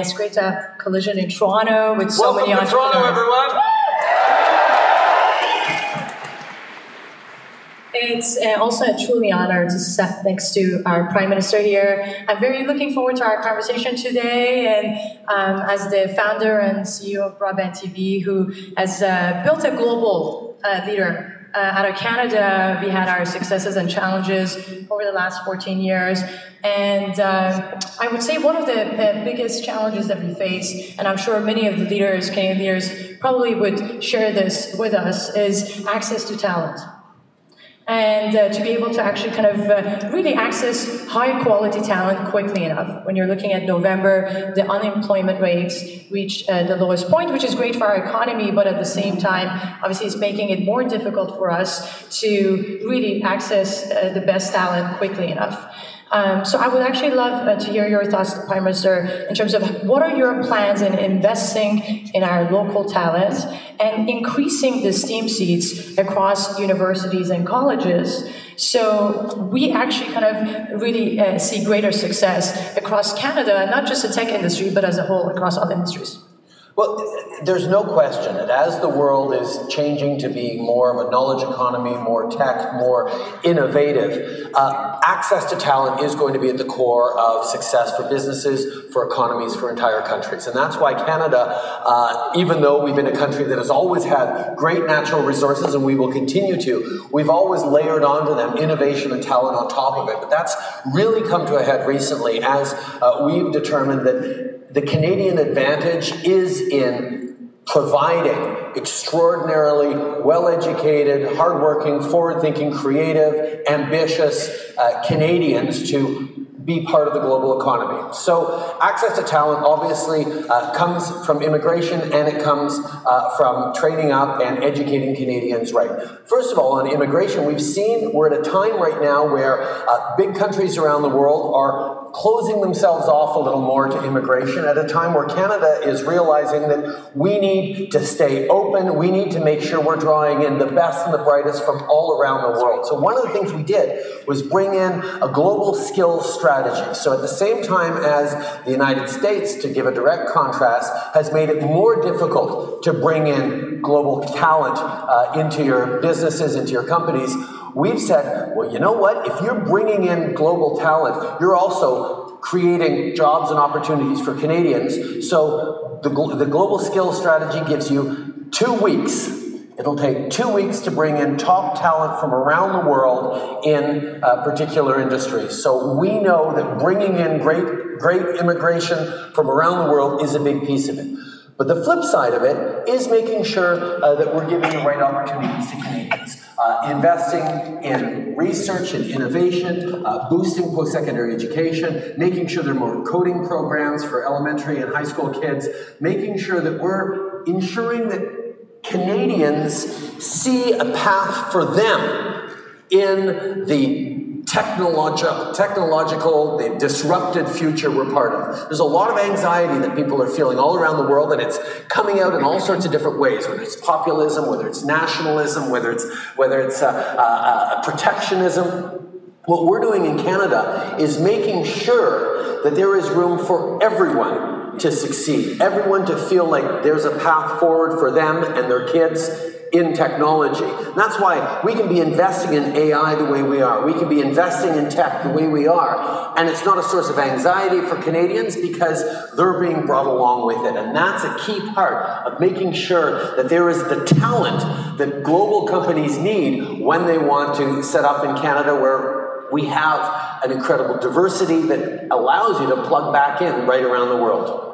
and it's great to have Collision in Toronto with so Welcome many to Toronto, everyone. It's uh, also a truly honor to sit next to our Prime Minister here. I'm very looking forward to our conversation today. And um, as the founder and CEO of Broadband TV, who has uh, built a global uh, leader uh, out of Canada, we had our successes and challenges over the last 14 years. And uh, I would say one of the uh, biggest challenges that we face, and I'm sure many of the leaders, Canadian leaders, probably would share this with us, is access to talent and uh, to be able to actually kind of uh, really access high quality talent quickly enough. When you're looking at November, the unemployment rates reached uh, the lowest point, which is great for our economy, but at the same time, obviously, it's making it more difficult for us to really access uh, the best talent quickly enough. Um, so I would actually love uh, to hear your thoughts, Prime Minister, in terms of what are your plans in investing in our local talent and increasing the STEAM seats across universities and colleges. So we actually kind of really uh, see greater success across Canada, not just the tech industry, but as a whole across all industries. Well, there's no question that as the world is changing to being more of a knowledge economy, more tech, more innovative, uh, access to talent is going to be at the core of success for businesses, for economies, for entire countries. And that's why Canada, uh, even though we've been a country that has always had great natural resources and we will continue to, we've always layered onto them innovation and talent on top of it. But that's really come to a head recently as uh, we've determined that the Canadian advantage is in providing extraordinarily well educated, hardworking, forward thinking, creative, ambitious uh, Canadians to be part of the global economy. So, access to talent obviously uh, comes from immigration and it comes uh, from training up and educating Canadians right. First of all, on immigration, we've seen we're at a time right now where uh, big countries around the world are closing themselves off a little more to immigration at a time where Canada is realizing that we need to stay open, we need to make sure we're drawing in the best and the brightest from all around the world. So, one of the things we did was bring in a global skills strategy. So, at the same time as the United States, to give a direct contrast, has made it more difficult to bring in global talent uh, into your businesses, into your companies, we've said, well, you know what? If you're bringing in global talent, you're also creating jobs and opportunities for Canadians. So the, the global skills strategy gives you two weeks. It'll take two weeks to bring in top talent from around the world in uh, particular industries. So we know that bringing in great, great immigration from around the world is a big piece of it. But the flip side of it is making sure uh, that we're giving the right opportunities to Canadians. Uh, investing in research and innovation, uh, boosting post secondary education, making sure there are more coding programs for elementary and high school kids, making sure that we're ensuring that Canadians see a path for them in the technological, technological, the disrupted future we're part of. There's a lot of anxiety that people are feeling all around the world, and it's coming out in all sorts of different ways. Whether it's populism, whether it's nationalism, whether it's whether it's uh, uh, uh, protectionism. What we're doing in Canada is making sure that there is room for everyone to succeed, everyone to feel like there's a path forward for them and their kids in technology. And that's why we can be investing in AI the way we are. We can be investing in tech the way we are. And it's not a source of anxiety for Canadians because they're being brought along with it. And that's a key part of making sure that there is the talent that global companies need when they want to set up in Canada where we have an incredible diversity that allows you to plug back in right around the world.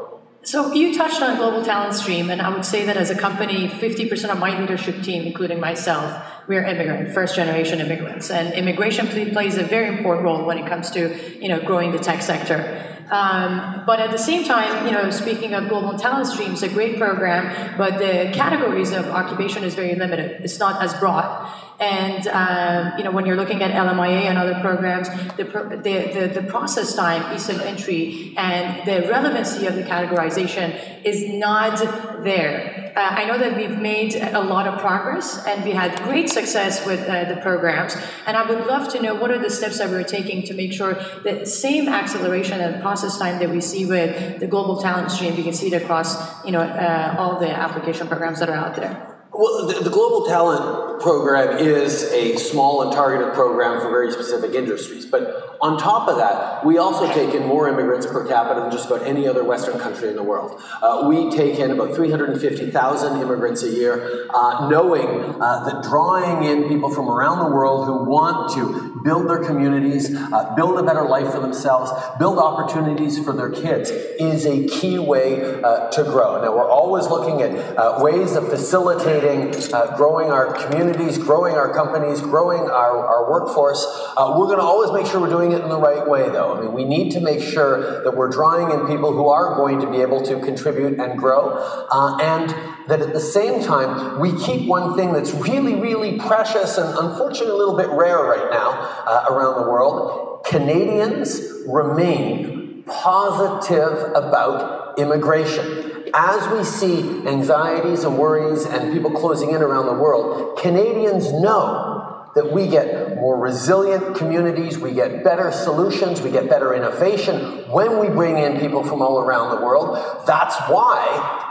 So you touched on global talent stream, and I would say that as a company, 50% of my leadership team, including myself, we are immigrant, first generation immigrants, and immigration plays a very important role when it comes to you know growing the tech sector. Um, but at the same time, you know, speaking of global talent streams, a great program, but the categories of occupation is very limited. It's not as broad. And um, you know, when you're looking at LMIA and other programs, the, the, the, the, process time, ease of entry, and the relevancy of the categorization is not there. Uh, I know that we've made a lot of progress and we had great success with uh, the programs. And I would love to know what are the steps that we're taking to make sure that same acceleration and process time that we see with the global talent stream, we can see it across you know uh, all the application programs that are out there. Well, the, the, Global Talent Program is a small and targeted program for very specific industries. But on top of that, we also take in more immigrants per capita than just about any other Western country in the world. Uh, we take in about 350,000 immigrants a year, uh, knowing uh, that drawing in people from around the world who want to build their communities, uh, build a better life for themselves, build opportunities for their kids is a key way uh, to grow. Now, we're always looking at uh, ways of facilitating uh, growing our communities, growing our companies, growing our, our workforce. Uh, we're going to always make sure we're doing it in the right way, though. I mean, we need to make sure that we're drawing in people who are going to be able to contribute and grow, uh, and that at the same time, we keep one thing that's really, really precious and unfortunately a little bit rare right now uh, around the world. Canadians remain positive about immigration. As we see anxieties and worries and people closing in around the world, Canadians know that we get more resilient communities, we get better solutions, we get better innovation when we bring in people from all around the world. That's why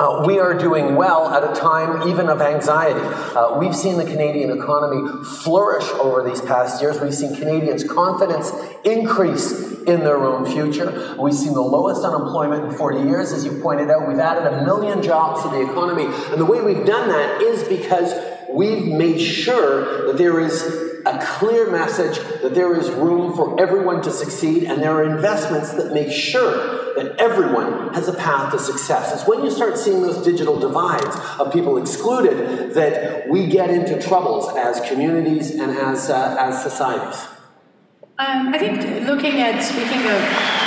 uh, we are doing well at a time even of anxiety. Uh, we've seen the Canadian economy flourish over these past years. We've seen Canadians' confidence increase in their own future. We've seen the lowest unemployment in 40 years, as you pointed out. We've added a million jobs to the economy. And the way we've done that is because we've made sure that there is a clear message that there is room for everyone to succeed, and there are investments that make sure that everyone has a path to success. It's when you start seeing those digital divides of people excluded that we get into troubles as communities and as, uh, as societies. Um, I think looking at, speaking of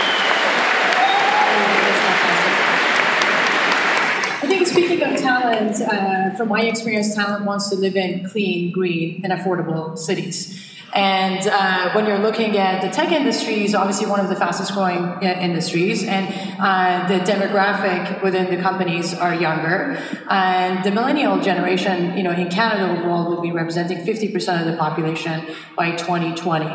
I think speaking of talent, uh, from my experience, talent wants to live in clean, green, and affordable cities. And uh, when you're looking at the tech industry, is obviously one of the fastest growing uh, industries, and uh, the demographic within the companies are younger. And the millennial generation, you know, in Canada overall, will be representing 50% of the population by 2020.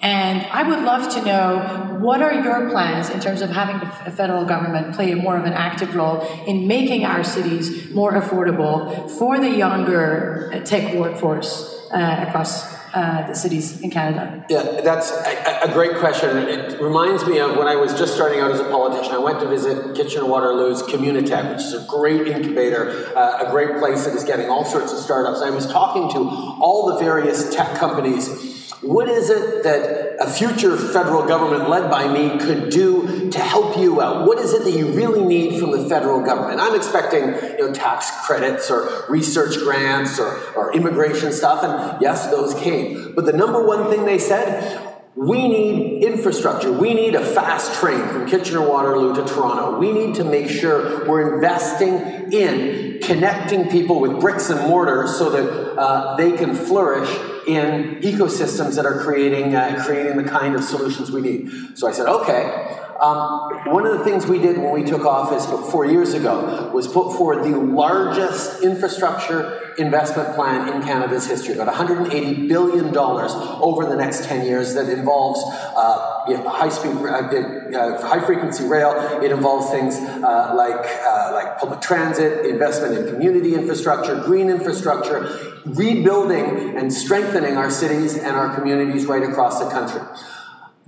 And I would love to know what are your plans in terms of having the federal government play more of an active role in making our cities more affordable for the younger tech workforce uh, across uh, the cities in Canada? Yeah, that's a, a, great question. It reminds me of when I was just starting out as a politician. I went to visit Kitchener-Waterloo's Communitech, which is a great incubator, uh, a great place that is getting all sorts of startups. I was talking to all the various tech companies what is it that a future federal government led by me could do to help you out? What is it that you really need from the federal government? I'm expecting you know, tax credits or research grants or, or immigration stuff, and yes, those came. But the number one thing they said we need infrastructure. We need a fast train from Kitchener Waterloo to Toronto. We need to make sure we're investing in connecting people with bricks and mortar so that uh, they can flourish in ecosystems that are creating, uh, creating the kind of solutions we need. So I said, okay. Um, one of the things we did when we took office four years ago was put forward the largest infrastructure investment plan in Canada's history, about $180 billion over the next 10 years that involves uh, you know, high speed, uh, uh, high frequency rail. It involves things uh, like, uh, like public transit, investment in community infrastructure, green infrastructure, rebuilding and strengthening our cities and our communities right across the country.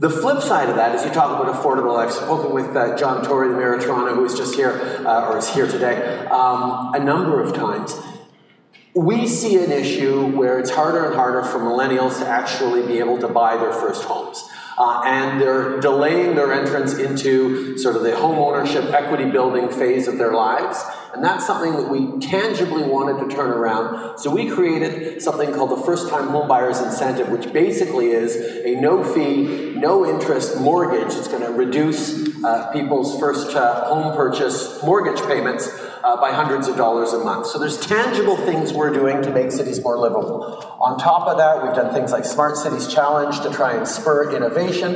The flip side of that is you talk about affordable. I've spoken with uh, John Tory, the mayor of Toronto, who is just here, uh, or is here today, um, a number of times. We see an issue where it's harder and harder for millennials to actually be able to buy their first homes. Uh, and they're delaying their entrance into sort of the home ownership equity building phase of their lives. And that's something that we tangibly wanted to turn around. So we created something called the First Time Homebuyers Incentive, which basically is a no fee, no interest mortgage. It's going to reduce uh, people's first uh, home purchase mortgage payments uh, by hundreds of dollars a month. So there's tangible things we're doing to make cities more livable. On top of that, we've done things like Smart Cities Challenge to try and spur innovation.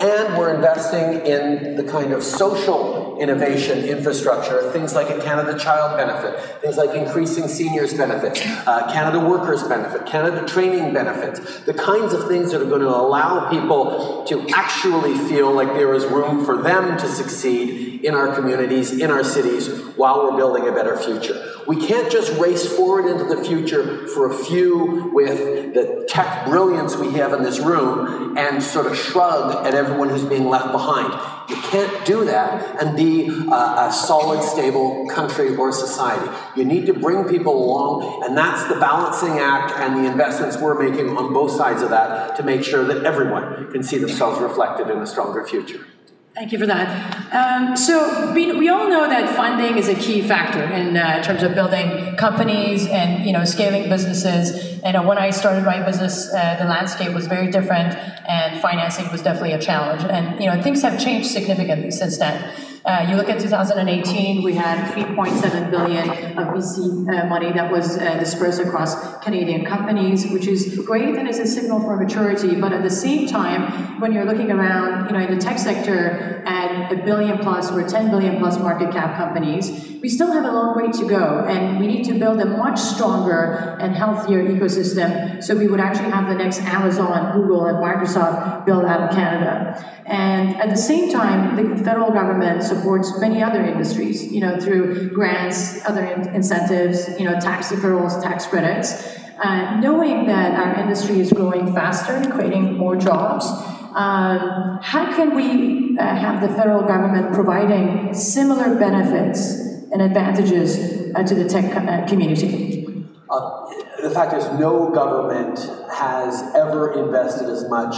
And we're investing in the kind of social innovation infrastructure, things like a Canada Child Benefit, things like increasing seniors benefits, uh, Canada Workers Benefit, Canada Training Benefits, the kinds of things that are going to allow people to actually feel like there is room for them to succeed in our communities, in our cities, while we're building a better future. We can't just race forward into the future for a few with the tech brilliance we have in this room and sort of shrug at everyone who's being left behind. You can't do that and be a, a solid, stable country or society. You need to bring people along, and that's the balancing act and the investments we're making on both sides of that to make sure that everyone can see themselves reflected in a stronger future. Thank you for that. Um, so we, we all know that funding is a key factor in uh, terms of building companies and you know scaling businesses. And uh, when I started my business, uh, the landscape was very different, and financing was definitely a challenge. And you know things have changed significantly since then. Uh, you look at 2018, we had 3.7 billion of VC uh, money that was uh, dispersed across Canadian companies, which is great and is a signal for maturity. But at the same time, when you're looking around, you know, in the tech sector a billion plus or 10 billion plus market cap companies, we still have a long way to go, and we need to build a much stronger and healthier ecosystem so we would actually have the next Amazon, Google, and Microsoft built out of Canada. And at the same time, the federal government supports many other industries, you know, through grants, other in- incentives, you know, tax deferrals, tax credits. Uh, knowing that our industry is growing faster, creating more jobs, um, how can we uh, have the federal government providing similar benefits and advantages uh, to the tech uh, community? Uh, the fact is, no government has ever invested as much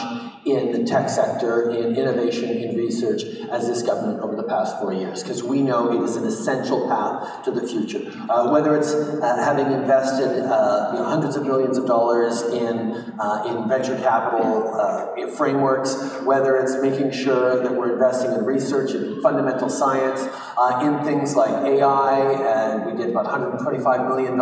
in the tech sector, in innovation, in research, as this government over the past four years, because we know it is an essential path to the future. Uh, whether it's uh, having invested uh, you know, hundreds of millions of dollars in, uh, in venture capital uh, frameworks, whether it's making sure that we're investing in research and fundamental science, uh, in things like AI, and we did about $125 million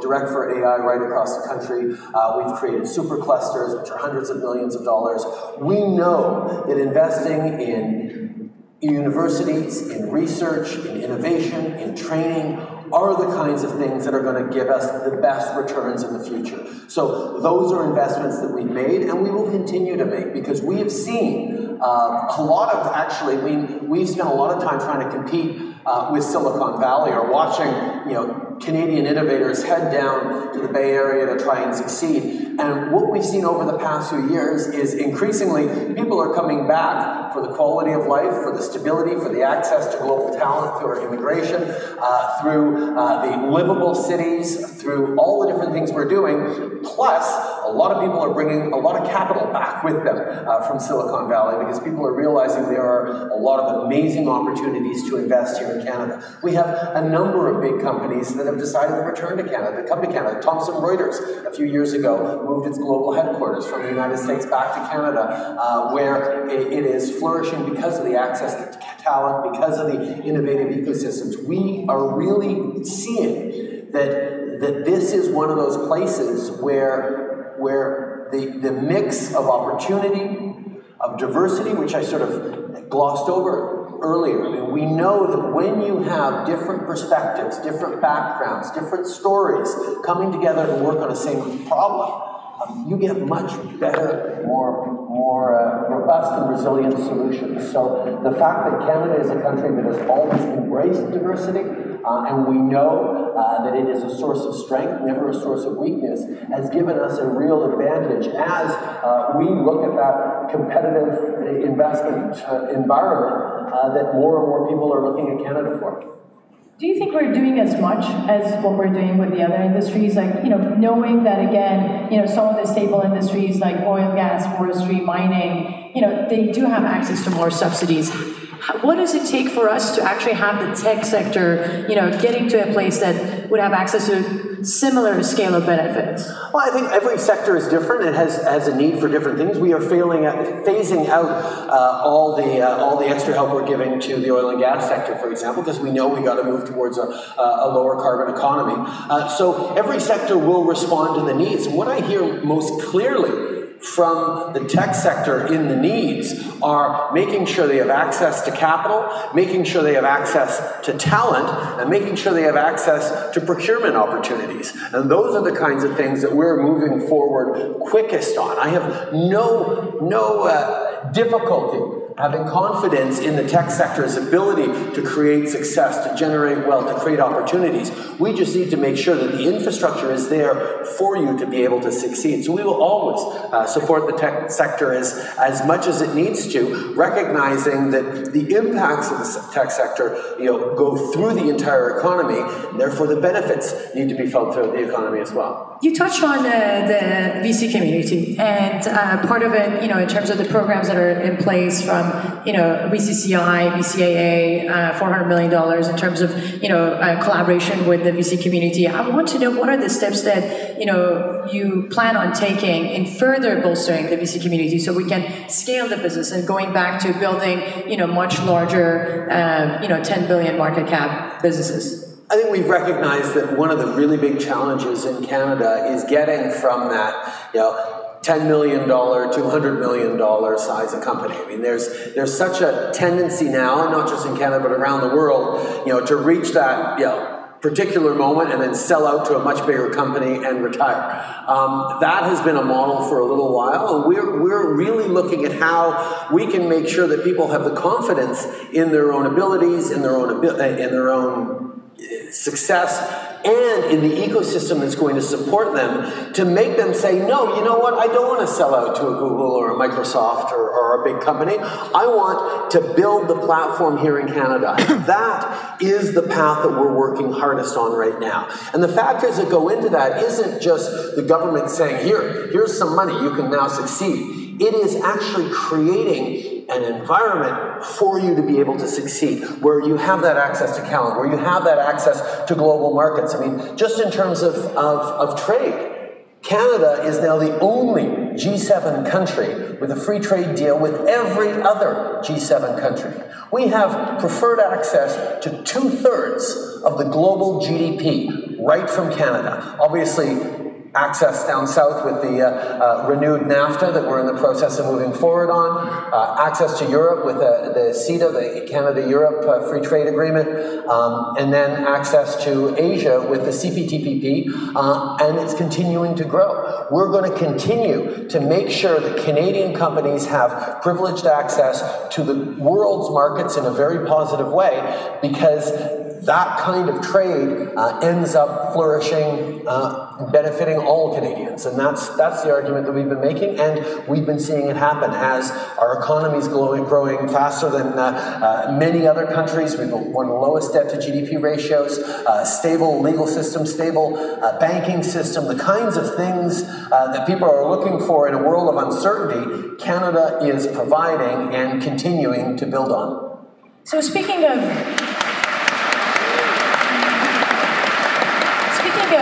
direct for AI right across the country. we've created super clusters, which are hundreds of millions of dollars. We know that investing in universities, in research, in innovation, in training are the kinds of things that are going to give us the best returns in the future. So those are investments that we've made and we will continue to make because we have seen uh, a lot of actually, we, we've spent a lot of time trying to compete uh, with Silicon Valley or watching, you know, Canadian innovators head down to the Bay Area to try and succeed. And what we've seen over the past few years is increasingly people are coming back for the quality of life, for the stability, for the access to global talent through our immigration, uh, through uh, the livable cities, through all the different things we're doing. Plus, a lot of people are bringing a lot of capital back with them uh, from Silicon Valley because people are realizing there are a lot of amazing opportunities to invest here in Canada. We have a number of big companies that have decided to return to Canada, to come to Canada. Thomson Reuters, a few years ago, moved its global headquarters from the United States back to Canada, uh, where it, it is flourishing because of the access to talent, because of the innovative ecosystems. We are really seeing that, that this is one of those places where, where the, the mix of opportunity, of diversity, which I sort of glossed over earlier. I mean, we know that when you have different perspectives, different backgrounds, different stories coming together to work on a same problem, um, you get much better, more, more uh, robust and resilient solutions. So the fact that Canada is a country that has always embraced diversity, uh, and we know uh, that it is a source of strength, never a source of weakness, has given us a real advantage as uh, we look at that competitive investment uh, environment uh, that more and more people are looking at Canada for. Do you think we're doing as much as what we're doing with the other industries? Like, you know, knowing that again, you know, some of the staple industries like oil, gas, forestry, mining, you know, they do have access to more subsidies. What does it take for us to actually have the tech sector, you know, getting to a place that would have access to similar scale of benefits? Well, I think every sector is different. It has has a need for different things. We are failing at phasing out uh, all the uh, all the extra help we're giving to the oil and gas sector, for example, because we know we got to move towards a, a lower carbon economy. Uh, so every sector will respond to the needs. What I hear most clearly from the tech sector in the needs are making sure they have access to capital, making sure they have access to talent, and making sure they have access to procurement opportunities. And those are the kinds of things that we're moving forward quickest on. I have no, no uh, difficulty having confidence in the tech sector's ability to create success, to generate wealth, to create opportunities. We just need to make sure that the infrastructure is there for you to be able to succeed. So we will always uh, support the tech sector as, as much as it needs to, recognizing that the impacts of the tech sector you know, go through the entire economy, and therefore the benefits need to be felt throughout the economy as well. You touched on uh, the VC community, and uh, part of it, you know, in terms of the programs that are in place from you know VCCI, BCAA, uh, four hundred million dollars in terms of you know uh, collaboration with the VC community. I want to know what are the steps that you know you plan on taking in further bolstering the VC community, so we can scale the business and going back to building you know much larger um, you know ten billion market cap businesses. I think we've recognized that one of the really big challenges in Canada is getting from that, you know, $10 million, $200 million size of company. I mean, there's, there's such a tendency now, not just in Canada, but around the world, you know, to reach that, you know, particular moment and then sell out to a much bigger company and retire. Um, that has been a model for a little while, and we're, we're really looking at how we can make sure that people have the confidence in their own abilities, in their own, in their own success, and in the ecosystem that's going to support them to make them say, no, you know what, I don't want to sell out to a Google or a Microsoft or, or a big company. I want to build the platform here in Canada. that is the path that we're working hardest on right now. And the factors that go into that isn't just the government saying, here, here's some money, you can now succeed. It is actually creating an environment for you to be able to succeed, where you have that access to talent, where you have that access to global markets. I mean, just in terms of, of, of trade, Canada is now the only G7 country with a free trade deal with every other G7 country. We have preferred access to two thirds of the global GDP right from Canada. Obviously, access down south with the uh, uh, renewed NAFTA that we're in the process of moving forward on, uh, access to Europe with the, the CETA, the Canada Europe uh, Free Trade Agreement, um, and then access to Asia with the CPTPP, uh, and it's continuing to grow. We're going to continue to make sure that Canadian companies have privileged access to the world's markets in a very positive way because that kind of trade uh, ends up flourishing, uh, benefiting all Canadians. And that's, that's the argument that we've been making, and we've been seeing it happen as our economy is growing, growing faster than uh, uh many other countries. We've one of the lowest debt to GDP ratios, uh, stable legal system, stable uh, banking system, the kinds of things that people are looking for in a world of uncertainty, Canada is providing and continuing to build on. So, speaking of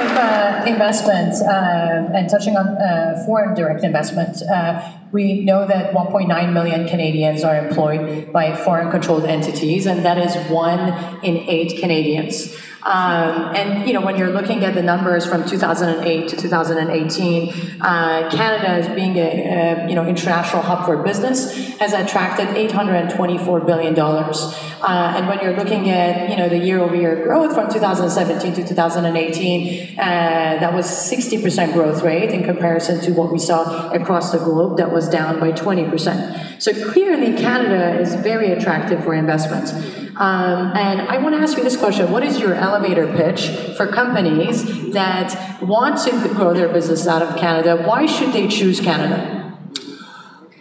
of uh, investment uh, and touching on uh, foreign direct investment, uh, we know that 1.9 million Canadians are employed by foreign controlled entities, and that is one in eight Canadians. Um, and you know, when you're looking at the numbers from 2008 to 2018, uh, Canada, as being a, a, you know international hub for business, has attracted 824 billion dollars. Uh, and when you're looking at you know the year-over-year growth from 2017 to 2018, uh, that was 60% growth rate in comparison to what we saw across the globe, that was down by 20%. So clearly, Canada is very attractive for investment. Um, and I want to ask you this question What is your elevator pitch for companies that want to grow their business out of Canada? Why should they choose Canada?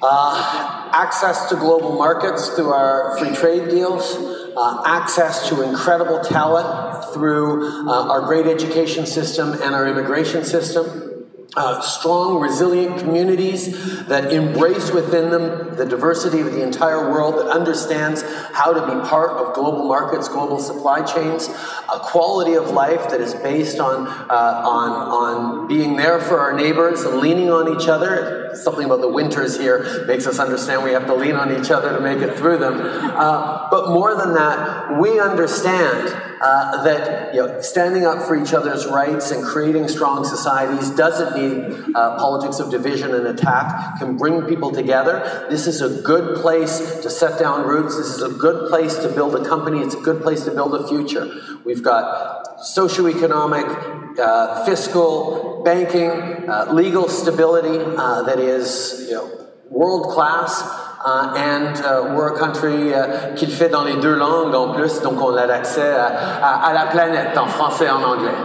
Uh, access to global markets through our free trade deals, uh, access to incredible talent through uh, our great education system and our immigration system uh, strong, resilient communities that embrace within them the diversity of the entire world, that understands how to be part of global markets, global supply chains, a quality of life that is based on, uh, on, on being there for our neighbors and leaning on each other. Something about the winters here makes us understand we have to lean on each other to make it through them. Uh, but more than that, we understand uh, that you know, standing up for each other's rights and creating strong societies doesn't need uh, politics of division and attack, can bring people together. This is a good place to set down roots. This is a good place to build a company. It's a good place to build a future. We've got socioeconomic, uh, fiscal, banking, uh, legal stability uh, that is you know, world class. Uh, and uh, we're a country uh, qui le fait dans les deux langues en plus, donc on a accès à, à, à, la planète en français et en anglais.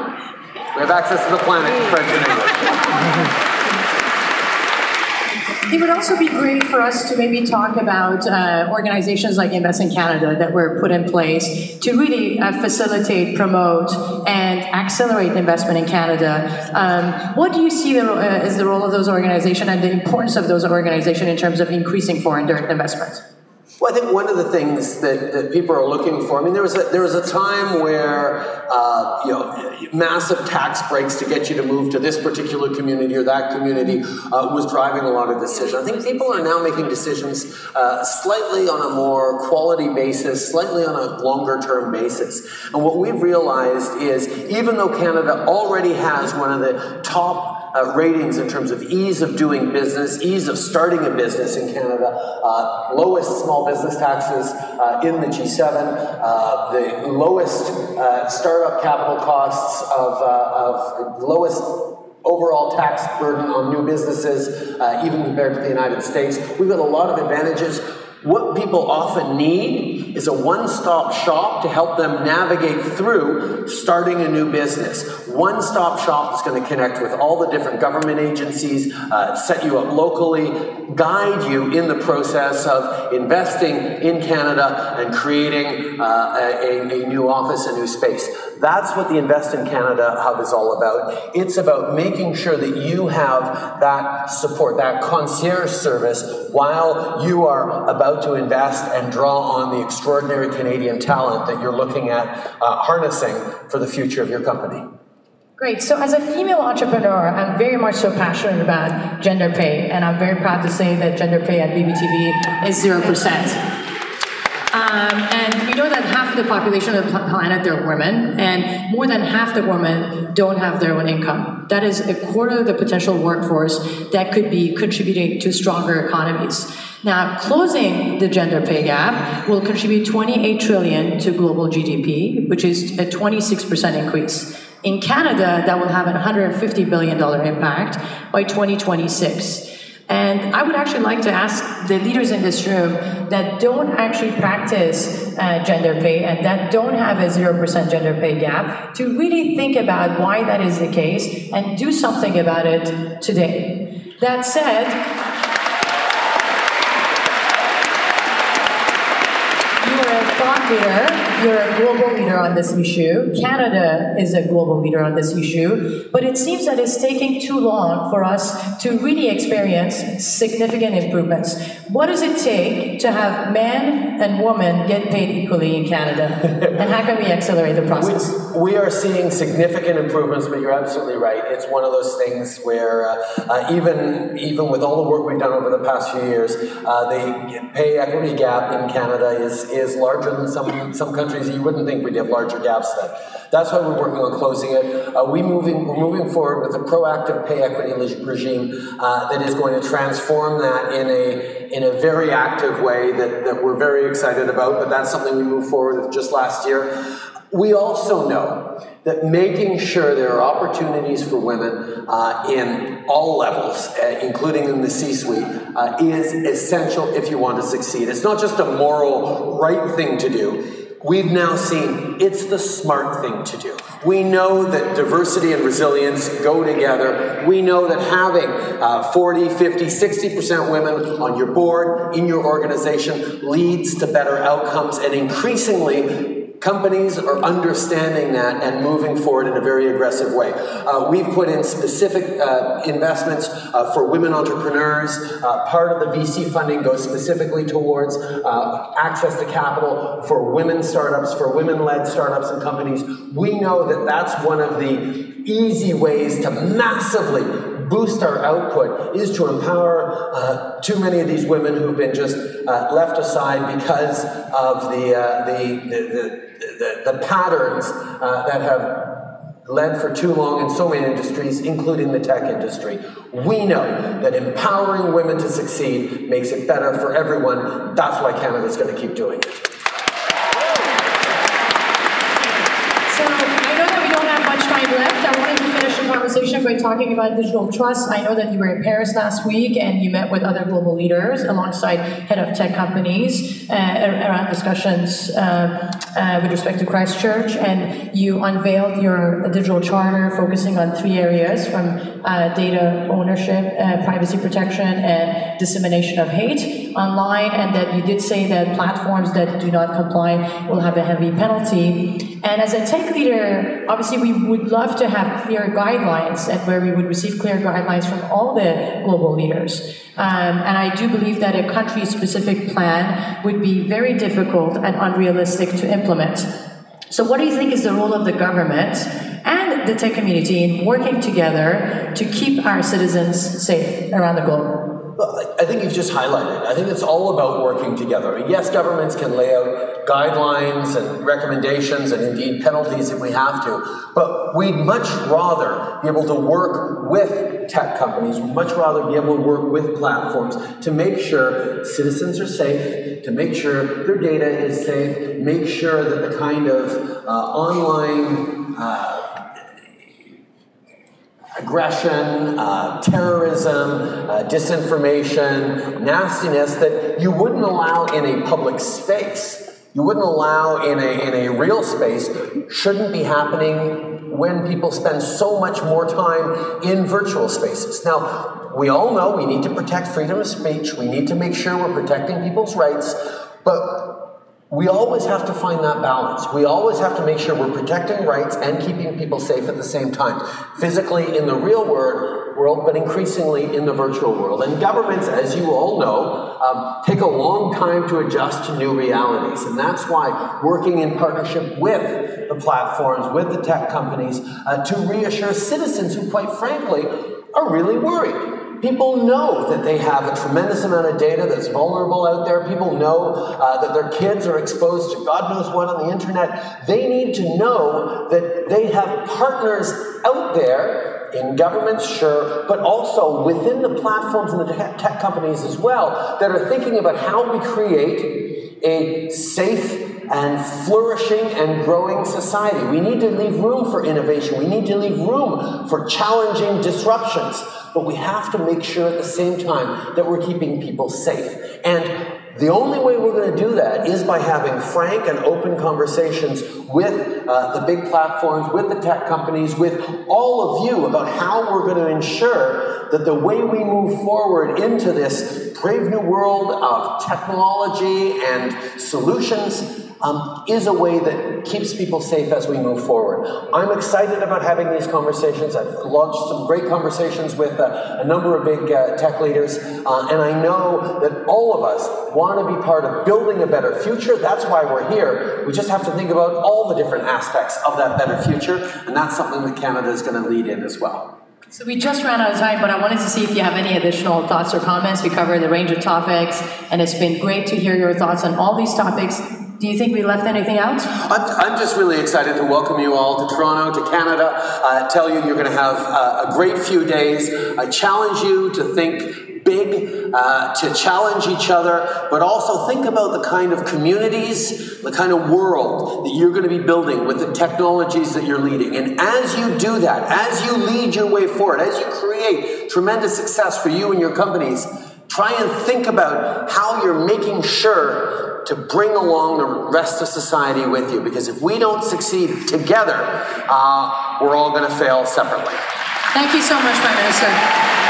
We have access to the planet in French and English. It would also be great for us to maybe talk about uh, organizations like Invest in Canada that were put in place to really uh, facilitate, promote, and accelerate investment in Canada. Um, what do you see the, uh, as the role of those organizations and the importance of those organizations in terms of increasing foreign direct investment? Well, I think one of the things that, that people are looking for, I mean, there was a, there was a time where, uh, you know, massive tax breaks to get you to move to this particular community or that community uh, was driving a lot of decisions. I think people are now making decisions uh, slightly on a more quality basis, slightly on a longer term basis. And what we've realized is even though Canada already has one of the top uh, ratings in terms of ease of doing business, ease of starting a business in Canada, uh, lowest small business taxes uh, in the G7, uh, the lowest uh, startup capital costs of, uh, of lowest overall tax burden on new businesses, even compared to the United States. We've got a lot of advantages. What people often need is a one stop shop to help them navigate through starting a new business. One stop shop is going to connect with all the different government agencies, uh, set you up locally, guide you in the process of investing in Canada and creating uh, a, a new office, a new space. That's what the Invest in Canada Hub is all about. It's about making sure that you have that support, that concierge service, while you are about to invest and draw on the extraordinary Canadian talent that you're looking at uh, harnessing for the future of your company. Great. So, as a female entrepreneur, I'm very much so passionate about gender pay, and I'm very proud to say that gender pay at BBTV is 0%. Um, and we know that half of the population of the planet are women, and more than half the women don't have their own income. That is a quarter of the potential workforce that could be contributing to stronger economies. Now, closing the gender pay gap will contribute 28 trillion to global GDP, which is a 26% increase. In Canada, that will have a $150 billion impact by 2026. And I would actually like to ask the leaders in this room that don't actually practice uh, gender pay and that don't have a 0% gender pay gap to really think about why that is the case and do something about it today. That said, you are a thought leader you're a global leader on this issue. Canada is a global leader on this issue. But it seems that it's taking too long for us to really experience significant improvements. What does it take to have men and women get paid equally in Canada? and how can we accelerate the process? We, we, are seeing significant improvements, but you're absolutely right. It's one of those things where uh, uh, even, even with all the work we've done over the past few years, uh, the pay equity gap in Canada is, is larger than some, some countries countries, you wouldn't think we'd have larger gaps then. That's why we're working on closing it. Uh, we moving, we're moving forward with a proactive pay equity regime uh, that is going to transform that in a, in a very active way that, that we're very excited about, but that's something we moved forward with just last year. We also know that making sure there are opportunities for women uh, in all levels, uh, including in the C suite, uh, is essential if you want to succeed. It's not just a moral right thing to do, we've now seen it's the smart thing to do. We know that diversity and resilience go together. We know that having uh, 40, 50, 60% women on your board, in your organization, leads to better outcomes and increasingly Companies are understanding that and moving forward in a very aggressive way. Uh, we've put in specific uh, investments uh, for women entrepreneurs. Uh, part of the VC funding goes specifically towards uh, access to capital for women startups, for women led startups and companies. We know that that's one of the easy ways to massively boost our output is to empower uh, too many of these women who've been just uh, left aside because of the, uh, the, the, the, the, patterns uh, that have led for too long in so many industries, including the tech industry. We know that empowering women to succeed makes it better for everyone. That's why Canada's going to keep doing it. Conversation by talking about digital trust. I know that you were in Paris last week and you met with other global leaders alongside head of tech companies uh, around discussions uh, uh, with respect to Christchurch, and you unveiled your digital charter focusing on three areas from uh, data ownership, uh, privacy protection, and dissemination of hate online, and that you did say that platforms that do not comply will have a heavy penalty. And as a tech leader, obviously we would love to have clear guidelines and where we would receive clear guidelines from all the global leaders. Um, and I do believe that a country specific plan would be very difficult and unrealistic to implement. So, what do you think is the role of the government and the tech community in working together to keep our citizens safe around the globe? I think you've just highlighted. I think it's all about working together. Yes, governments can lay out guidelines and recommendations and indeed penalties if we have to, but we'd much rather be able to work with tech companies, we'd much rather be able to work with platforms to make sure citizens are safe, to make sure their data is safe, make sure that the kind of uh, online uh, aggression, uh, terrorism, uh, disinformation, nastiness that you wouldn't allow in a public space. You wouldn't allow in a, in a real space, shouldn't be happening when people spend so much more time in virtual spaces. Now, we all know we need to protect freedom of speech, we need to make sure we're protecting people's rights, but we always have to find that balance. We always have to make sure we're protecting rights and keeping people safe at the same time. Physically in the real world, but increasingly in the virtual world. And governments, as you all know, um, take a long time to adjust to new realities. And that's why working in partnership with the platforms, with the tech companies, uh, to reassure citizens who, quite frankly, are really worried. People know that they have a tremendous amount of data that's vulnerable out there. People know uh, that their kids are exposed to God knows what on the internet. They need to know that they have partners out there in governments, sure, but also within the platforms and the tech companies as well that are thinking about how we create a safe and flourishing and growing society. We need to leave room for innovation. We need to leave room for challenging disruptions. But we have to make sure at the same time that we're keeping people safe. And the only way we're going to do that is by having frank and open conversations with uh, the big platforms, with the tech companies, with all of you about how we're going to ensure that the way we move forward into this brave new world of technology and solutions um, is a way that keeps people safe as we move forward. I'm excited about having these conversations. I've launched some great conversations with uh, a number of big uh, tech leaders, uh, and I know that all of us want to be part of building a better future. That's why we're here. We just have to think about all the different aspects of that better future, and that's something that Canada is going to lead in as well. So we just ran out of time, but I wanted to see if you have any additional thoughts or comments. We covered a range of topics, and it's been great to hear your thoughts on all these topics. Do you think we left anything out? I'm, just really excited to welcome you all to Toronto, to Canada. Uh, tell you you're going to have uh, a great few days. I challenge you to think big, uh, to challenge each other, but also think about the kind of communities, the kind of world that you're going to be building with the technologies that you're leading. And as you do that, as you lead your way forward, as you create tremendous success for you and your companies, try and think about how you're making sure to bring along the rest of society with you. Because if we don't succeed together, uh, we're all going to fail separately. Thank you so much, Prime Minister.